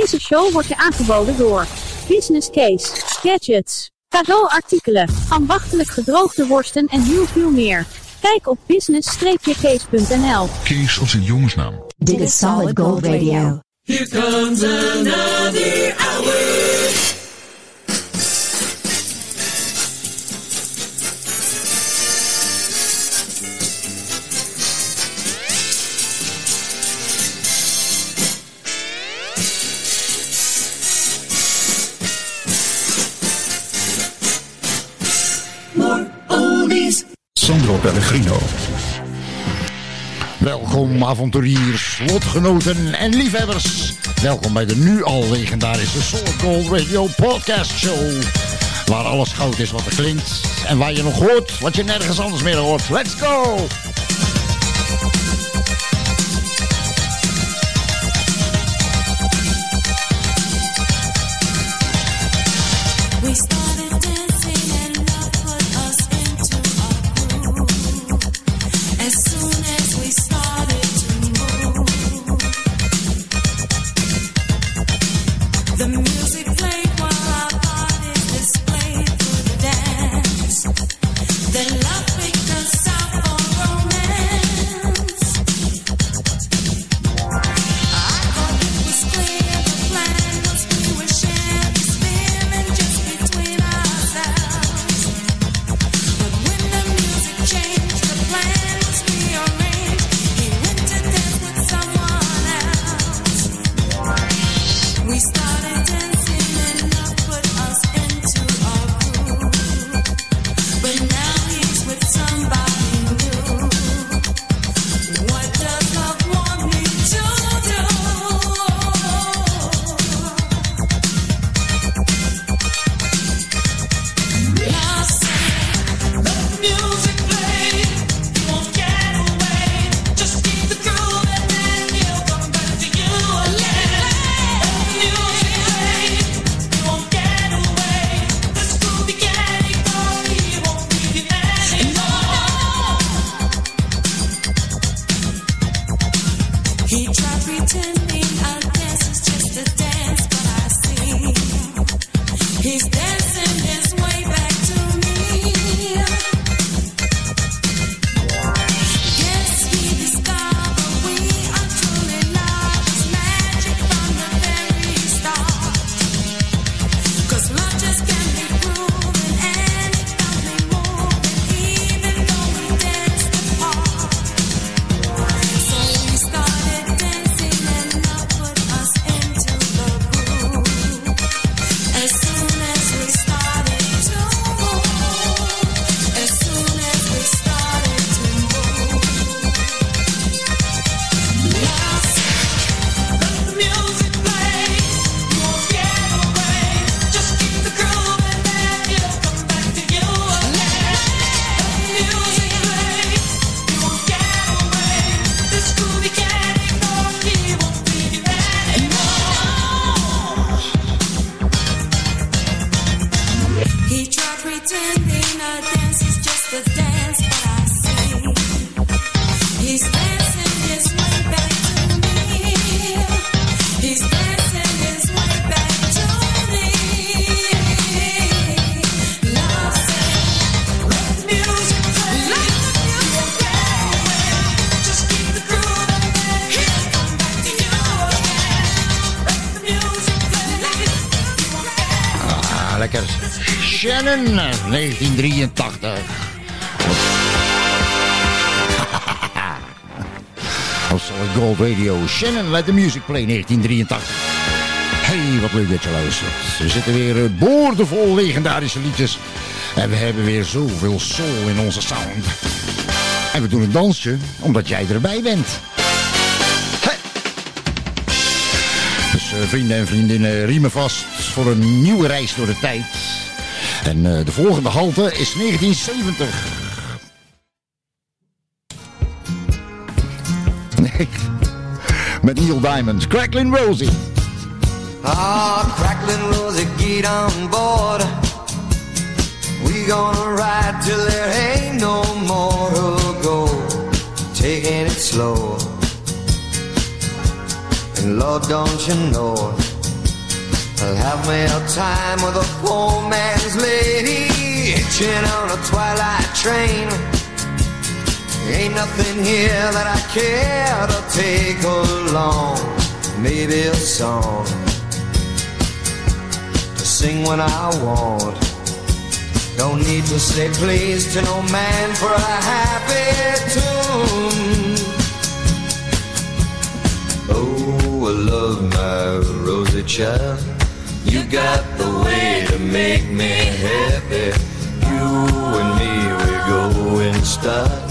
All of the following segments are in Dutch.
Deze show wordt je aangeboden door Business Case, Gadgets, cadeauartikelen, ambachtelijk gedroogde worsten en heel veel meer. Kijk op business-case.nl. Kees als een jongensnaam. Dit is Solid Gold Radio. Here comes another Pellegrino. Welkom avonturiers, lotgenoten en liefhebbers. Welkom bij de nu al legendarische Solid Gold Radio Podcast Show. Waar alles goud is wat er klinkt. En waar je nog hoort wat je nergens anders meer hoort. Let's go! Lekker. Shannon, 1983. Op Solid Gold Radio. Shannon, let the music play, 1983. Hey, wat leuk dat je luistert. We zitten weer eh, boordevol legendarische liedjes. En we hebben weer zoveel soul in onze sound. En we doen een dansje, omdat jij erbij bent. Dus eh, vrienden en vriendinnen, riemen vast voor een nieuwe reis door de tijd. En eh, de volgende halte is 1970. Nee, met Neil Diamond, Cracklin' Rosie. Ah, crackling Rosie, get on board. We gonna ride till there ain't no more to go. Taking it slow. And Lord, don't you know, have me a time with a poor man's lady, hitching on a twilight train. Ain't nothing here that I care to take along. Maybe a song to sing when I want. Don't need to say please to no man for a happy tune. Oh, I love my rosy child. You got the way to make me happy. You and me, we go in style.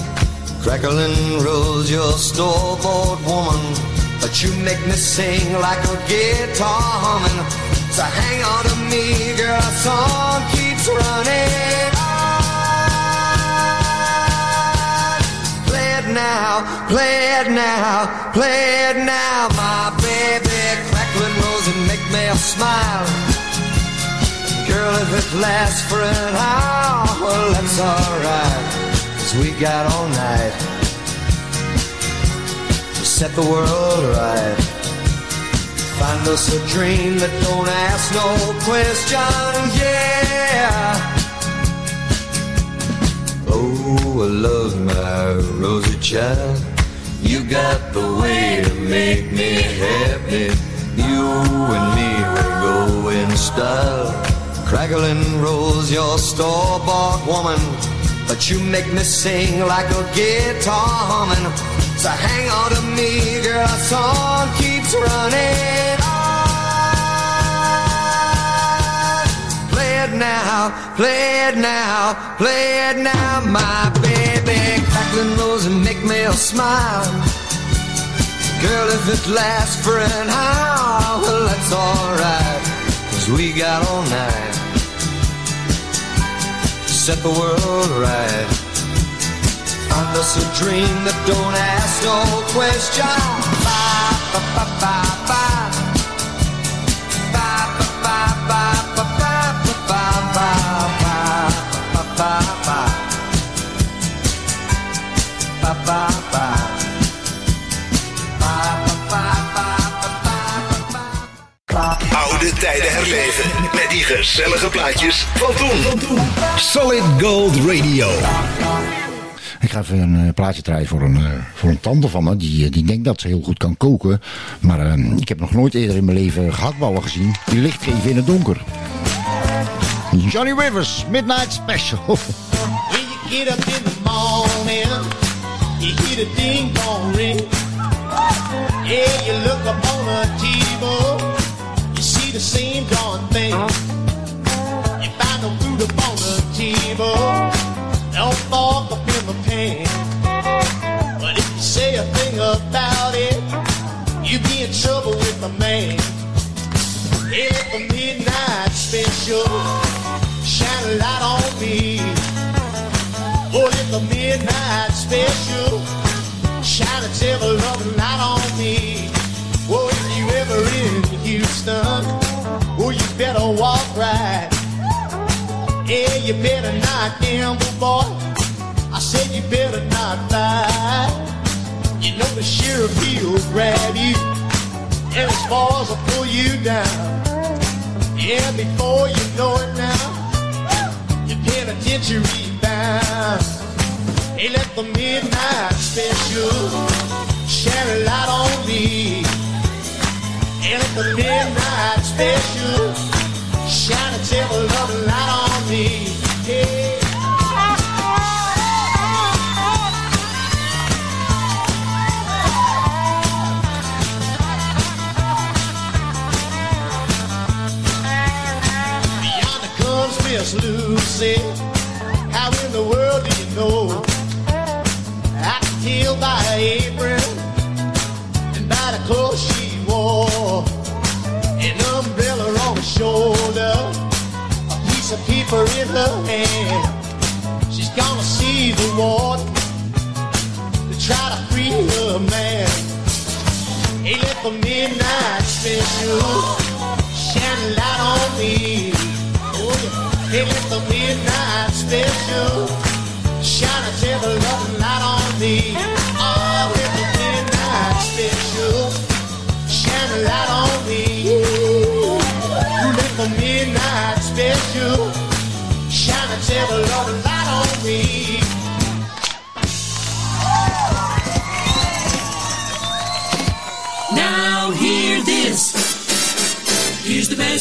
Crackling rose, your store-bought woman. But you make me sing like a guitar humming. So hang on to me, girl, our song keeps running. Play it now, play it now, play it now, my baby. Me smile. Girl, if it lasts for an hour, that's alright. Cause we got all night to set the world right. Find us a dream that don't ask no question, yeah. Oh, I love my rosy child. You got the way to make me happy. You and me, we go in style. Crackling rose, your store-bought woman. But you make me sing like a guitar humming. So hang on to me, girl, our song keeps running on. Play it now, play it now, play it now, my baby. Crackling rose and make me smile. Girl, if it lasts for an hour, well, that's alright. Cause we got all night to set the world right. Find us a dream that don't ask no question. Ba, ba, ba, ba, ba. Oude tijden herleven met die gezellige plaatjes van toen. Solid Gold Radio. Ik ga even een eh, plaatje draaien voor een, eh, voor een tante van me. Die, eh, die denkt dat ze heel goed kan koken. Maar eh, ik heb nog nooit eerder in mijn leven gehaktballen gezien. Die licht geven in het donker. Johnny Rivers, Midnight Special. When you get up in the morning, you hear the ding dong ring. Yeah, you look up on a TV, the same darn thing. You find no food up on the TV, don't fork up in the pan. But if you say a thing about it, you be in trouble with the man. Yeah, the midnight special, shine a light on me. Oh, let the midnight special shine a tell loving light on Oh, you better walk right. Yeah, you better not gamble, boy. I said you better not lie. You know the sheriff he'll grab you, and his paws will pull you down. Yeah, before you know it now, you're penitentiary bound. Hey, let the midnight special shine a light on me. Let the midnight special shine a tell love light on me. Comes Miss Lucy. How in the world do you know? I can tell by paper in her hand. She's gonna see the warden to try to free her man. Hey, let the midnight special shine light on me. Oh, yeah. Hey, let the midnight special shine a love light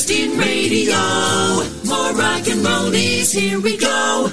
in radio. More rock and rollies, here we go.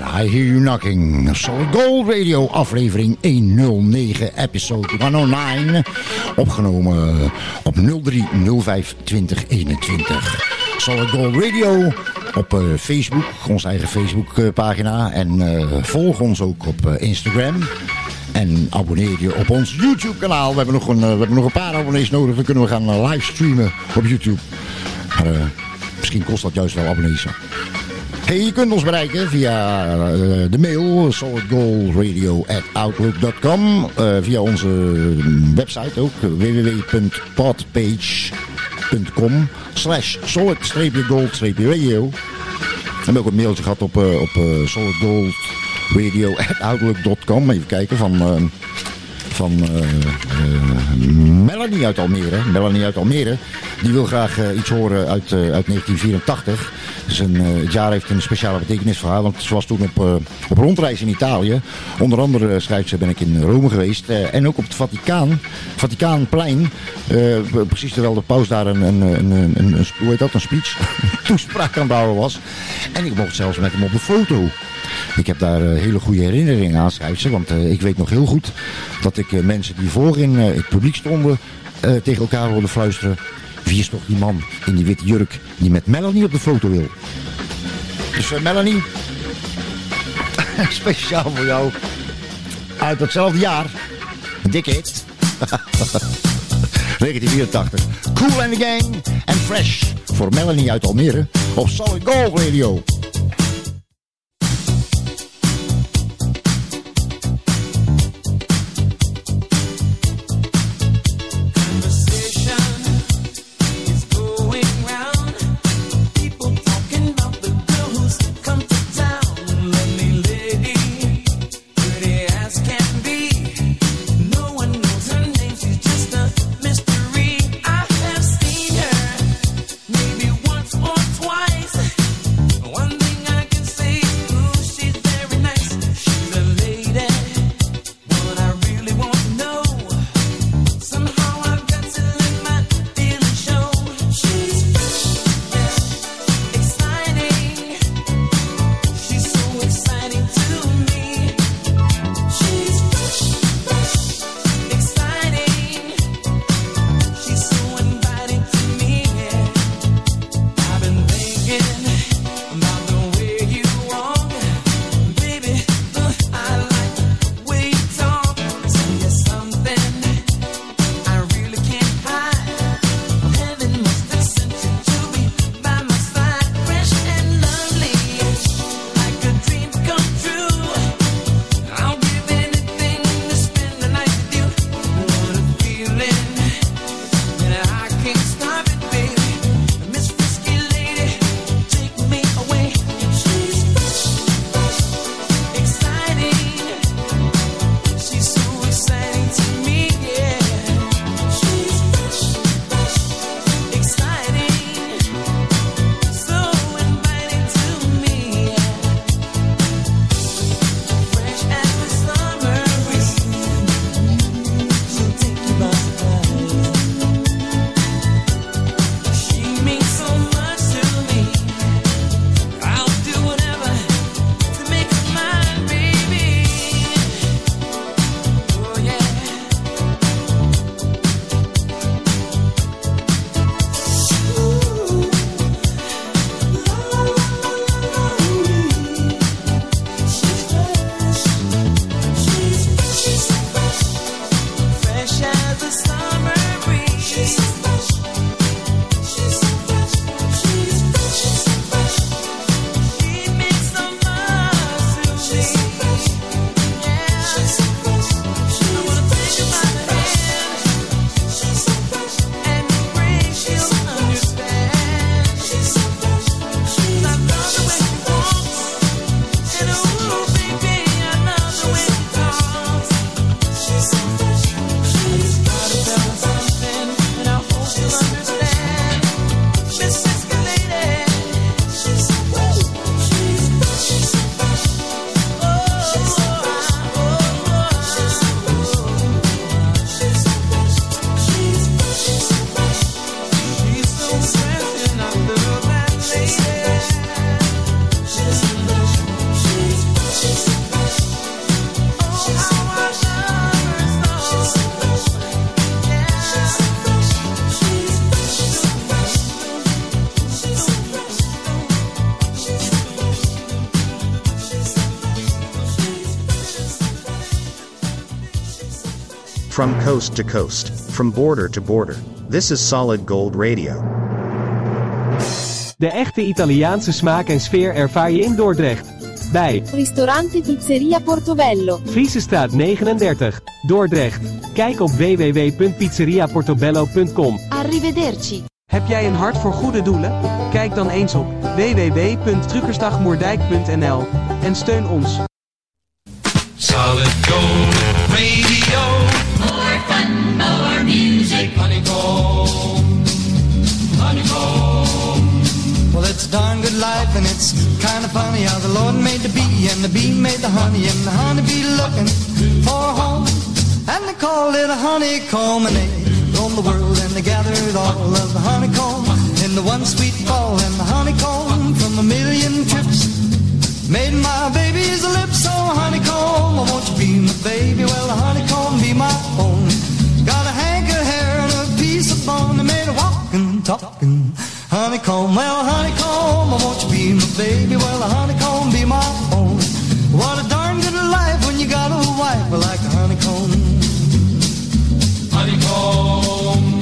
I Hear You Knocking. Solid Gold Radio, aflevering 109, episode 109. Opgenomen op 03 05 2021. Solid Gold Radio op eh, Facebook, onze eigen Facebookpagina. En eh, volg ons ook op eh, Instagram. En abonneer je op ons YouTube kanaal. We hebben nog een, eh, we hebben nog een paar abonnees nodig. Dan kunnen we gaan eh, livestreamen op YouTube. Maar eh, misschien kost dat juist wel abonnees. Je kunt ons bereiken via eh, de mail solidgoalradio@outlook.com, eh via onze website ook www.podpage.com slash solid-gold-radio. We hebben ook een mailtje gehad op, eh, op solidgoalradio@outlook.com. Even kijken van... van eh, eh, Melanie uit Almere. Melanie uit Almere. Die wil graag eh, iets horen uit, uit 1984. Dus een, het jaar heeft een speciale betekenis voor haar. Want ze was toen op, op rondreis in Italië. Onder andere schrijft ze ben ik in Rome geweest. en ook op het Vaticaan. Vaticaanplein. precies terwijl de paus daar een, een, een, een, hoe heet dat, een speech, toespraak aan was. En ik mocht zelfs met hem op de foto. Ik heb daar eh, hele goede herinneringen aan, schrijft. Want eh, ik weet nog heel goed dat ik eh, mensen die voor in het publiek stonden... tegen elkaar hoorde fluisteren... Wie is toch die man in die witte jurk die met Melanie op de foto wil? Dus Melanie, speciaal voor jou. Uit datzelfde jaar. Een dikke hit. 1984. Cool and the Gang en Fresh. Voor Melanie uit Almere op Solid Gold Radio. From coast to coast, from border to border. This is Solid Gold Radio. De echte Italiaanse smaak en sfeer ervaar je in Dordrecht. Bij Ristorante Pizzeria Portobello. Friesestraat 39, Dordrecht. Kijk op www.pizzeriaportobello.com. Arrivederci. Heb jij een hart voor goede doelen? Kijk dan eens op www.truckersdagmoerdijk.nl en steun ons. Solid Gold fun, more music. Honeycomb, honeycomb. Well, it's a darn good life, and it's kind of funny how the Lord made the bee, and the bee made the honey, and the honeybee looking for a home. And they called it a honeycomb, and they roamed the world, and they gathered all of the honeycomb in the one sweet fall, and the honeycomb from a million trips made my baby's lips so honeycomb. Oh, won't you be my baby? Well, the honeycomb be my own. Talking honeycomb. Well, honeycomb, oh, won't you be my baby? Well, the honeycomb be my own. What a darn good life when you got a wife like a honeycomb. Honeycomb.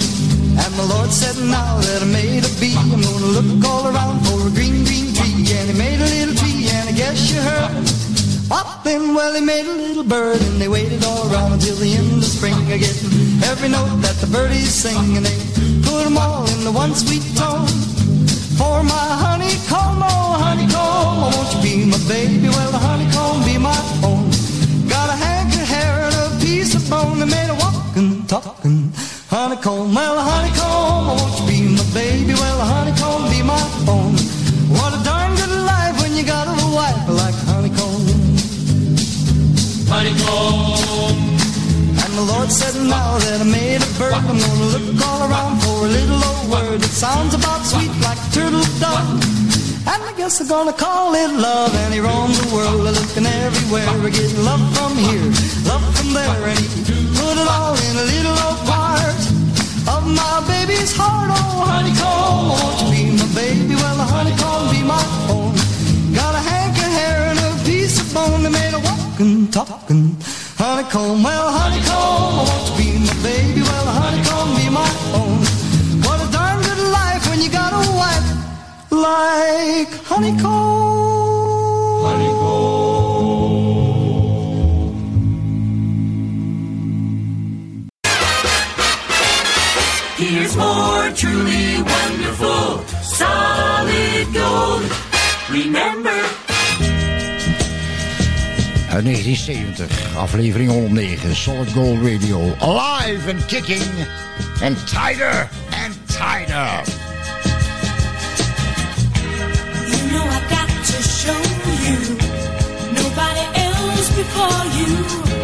And the Lord said, now that I made a bee, I'm gonna look all around for a green, green tree. And he made a little tree, and I guess you heard. Up then, well, he made a little bird, and they waited all around until the end of spring. I get every note that the birdies sing, and they put them all in the one sweet tone. For my honeycomb, oh honeycomb, oh, won't you be my baby? Well, the honeycomb be my own. Got a hank of hair and a piece of bone that made a walking, talking honeycomb. Well, honeycomb, oh, won't you be my baby? Well, the honeycomb be my own. What a darn good life when you got a wife like honeycomb. Honeycomb. And the Lord said, now that I made a bird, I'm gonna look all around a little old word that sounds about sweet like turtle dove. And I guess I'm gonna call it love. And he roamed the world, looking everywhere, getting love from here, love from there, and he put it all in a little old part of my baby's heart. Oh, honeycomb, won't you be my baby? Well, the honeycomb be my own. Got a hank of hair and a piece of bone that made a walking, talking honeycomb. Well, honeycomb, won't you be my baby? Well, honeycomb be my own. Like honeycomb. Here's more truly wonderful. Solid Gold. Remember. Uit 1970, aflevering 109, Solid Gold Radio. Alive and kicking and tighter and tighter. for you.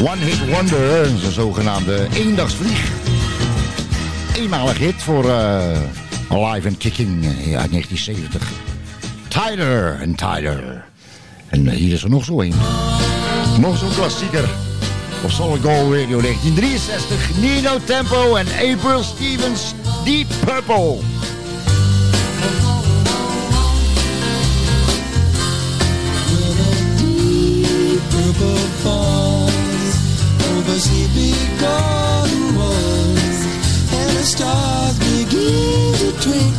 One Hit Wonder, een zogenaamde eendagsvlieg. Eenmalig hit voor uh, Alive and Kicking eh, uit 1970. Tighter and Tighter. En eh, hier is er nog zo een. Nog zo'n klassieker. Op Solid Gold Radio 1963. Nino Tempo en April Stevens. Deep purple me.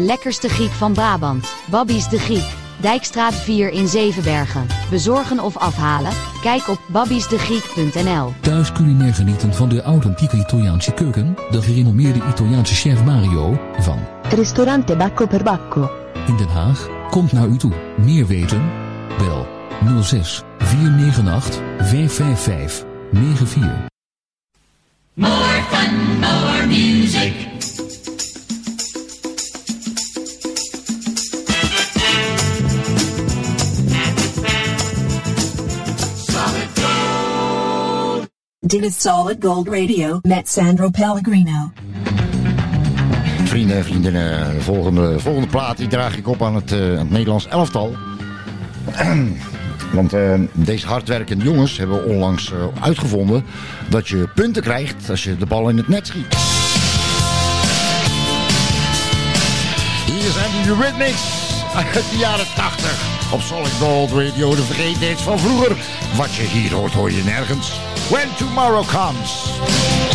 De lekkerste Griek van Brabant. Babby's de Griek. Dijkstraat 4 in Zevenbergen. Bezorgen of afhalen? Kijk op babbiesdegriek.nl. Thuis culinair genieten van de authentieke Italiaanse keuken, de gerenommeerde Italiaanse chef Mario van Ristorante Bacco per Bacco. in Den Haag komt naar u toe. Meer weten? Bel 06 498 555 94. More fun, more music. Dit is Solid Gold Radio met Sandro Pellegrino. Vrienden en vriendinnen, de volgende, volgende plaat die draag ik op aan het, eh, het Nederlands elftal. Want eh, deze hardwerkende jongens hebben onlangs eh, uitgevonden dat je punten krijgt als je de bal in het net schiet. Hier zijn de Eurythmics uit de jaren 80 op Solid Gold Radio. De vergetenheids van vroeger. Wat je hier hoort, hoor je nergens. When Tomorrow Comes.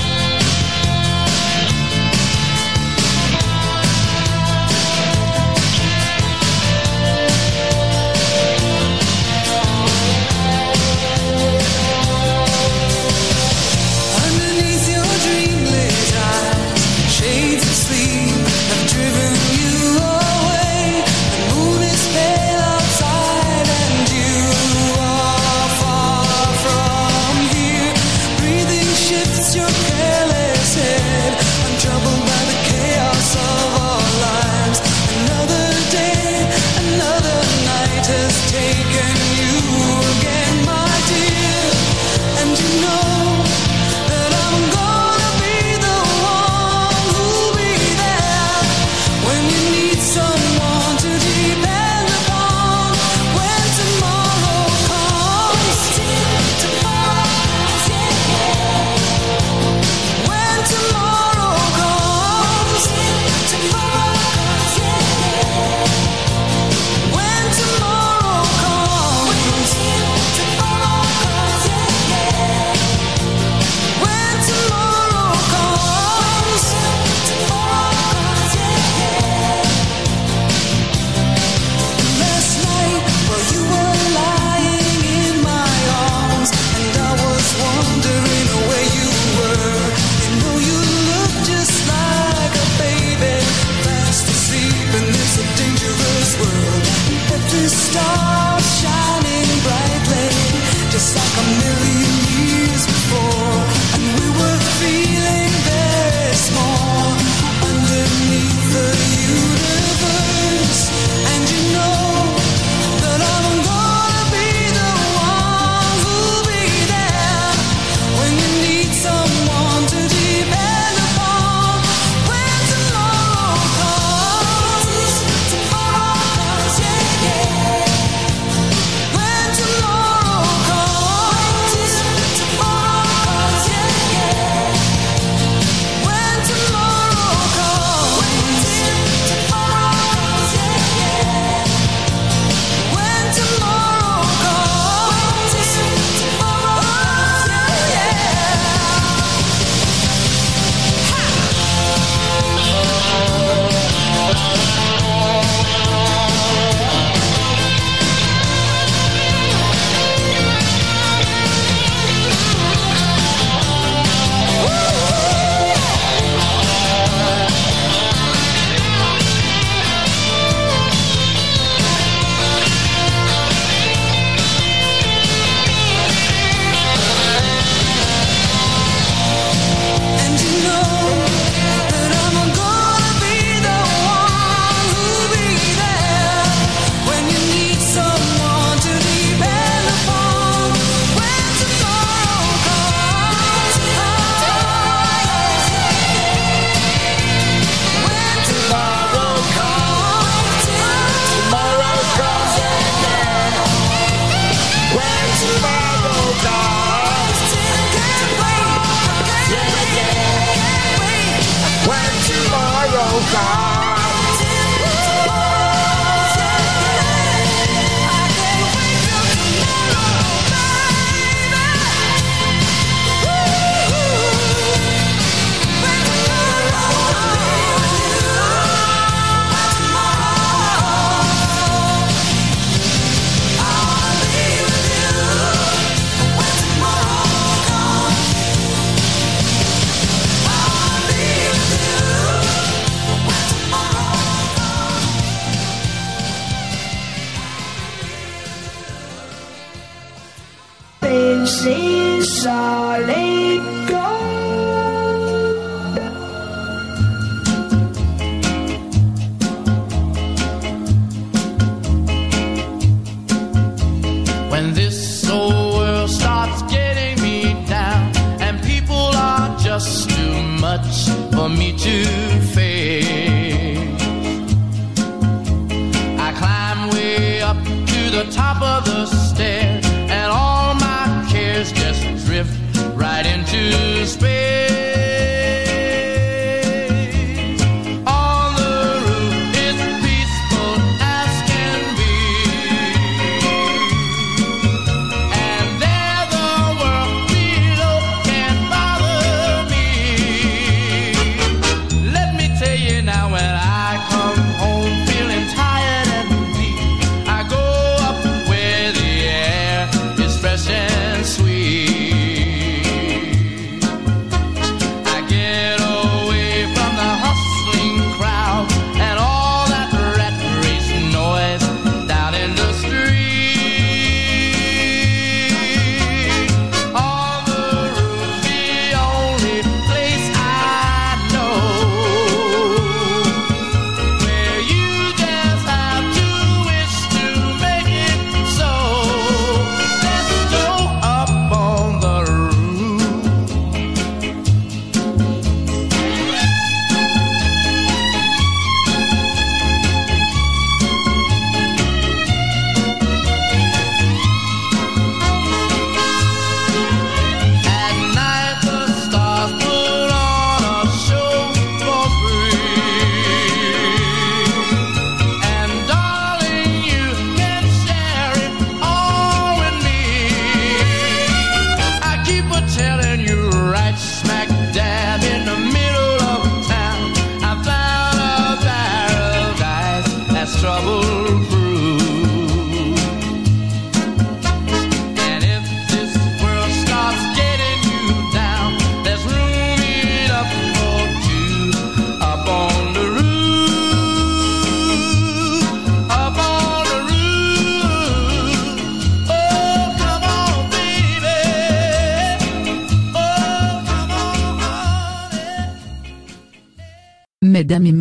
trouble.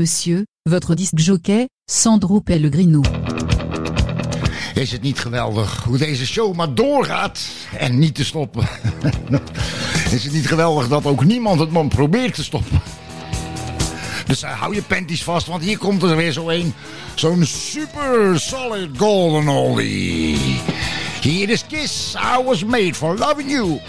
monsieur, votre discjockey, Sandro Pellegrino. Is het niet geweldig hoe deze show maar doorgaat en niet te stoppen? Is het niet geweldig dat ook niemand het man probeert te stoppen? Dus eh, hou je panties vast, want hier komt er weer zo een. Zo'n super solid golden oldie. Here is Kiss, I was made for loving you.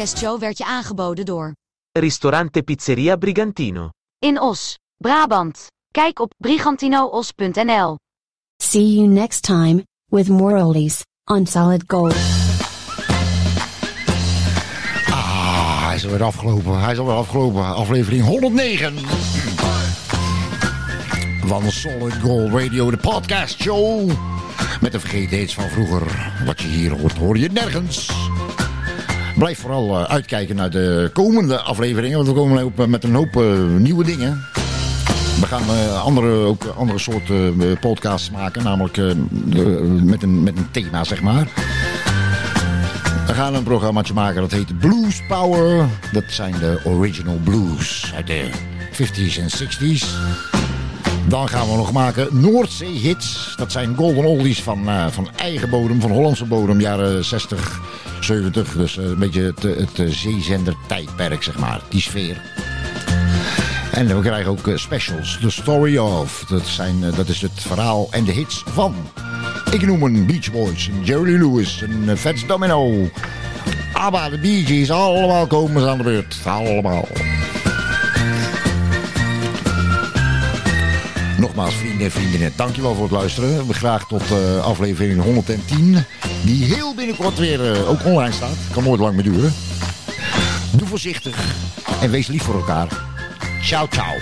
Podcastshow werd je aangeboden door Ristorante Pizzeria Brigantino. In Os, Brabant. Kijk op brigantinoos.nl. See you next time, with more oldies, on Solid Gold. Ah, hij is alweer afgelopen. Hij is alweer afgelopen. Aflevering 109. Van Solid Gold Radio, de podcast show. Met de vergeten hits van vroeger. Wat je hier hoort, hoor je nergens. Blijf vooral eh, uitkijken naar de komende afleveringen. Want we komen ook met een hoop eh, nieuwe dingen. We gaan eh, andere, ook andere soorten eh, podcasts maken. Namelijk eh, met, een, met een thema, zeg maar. We gaan een programmaatje maken dat heet Blues Power. Dat zijn de original blues uit de 50s en 60s. Dan gaan we nog maken Noordzee hits. Dat zijn golden oldies van, eh, van eigen bodem, van Hollandse bodem, jaren 60, 70. Dus eh, een beetje het, het eh, zeezender tijdperk, zeg maar. Die sfeer. En we krijgen ook eh, specials. The Story of. Dat, zijn, dat is het verhaal en de hits van. Ik noem een Beach Boys, een Jerry Lewis, een Fats Domino. ABBA, de Bee Gees, allemaal komen ze aan de beurt. Allemaal. Nogmaals, vrienden en vriendinnen, dankjewel voor het luisteren. We graag tot eh, aflevering 110. Die heel binnenkort weer eh, ook online staat. Kan nooit lang meer duren. Doe voorzichtig en wees lief voor elkaar. Ciao, ciao.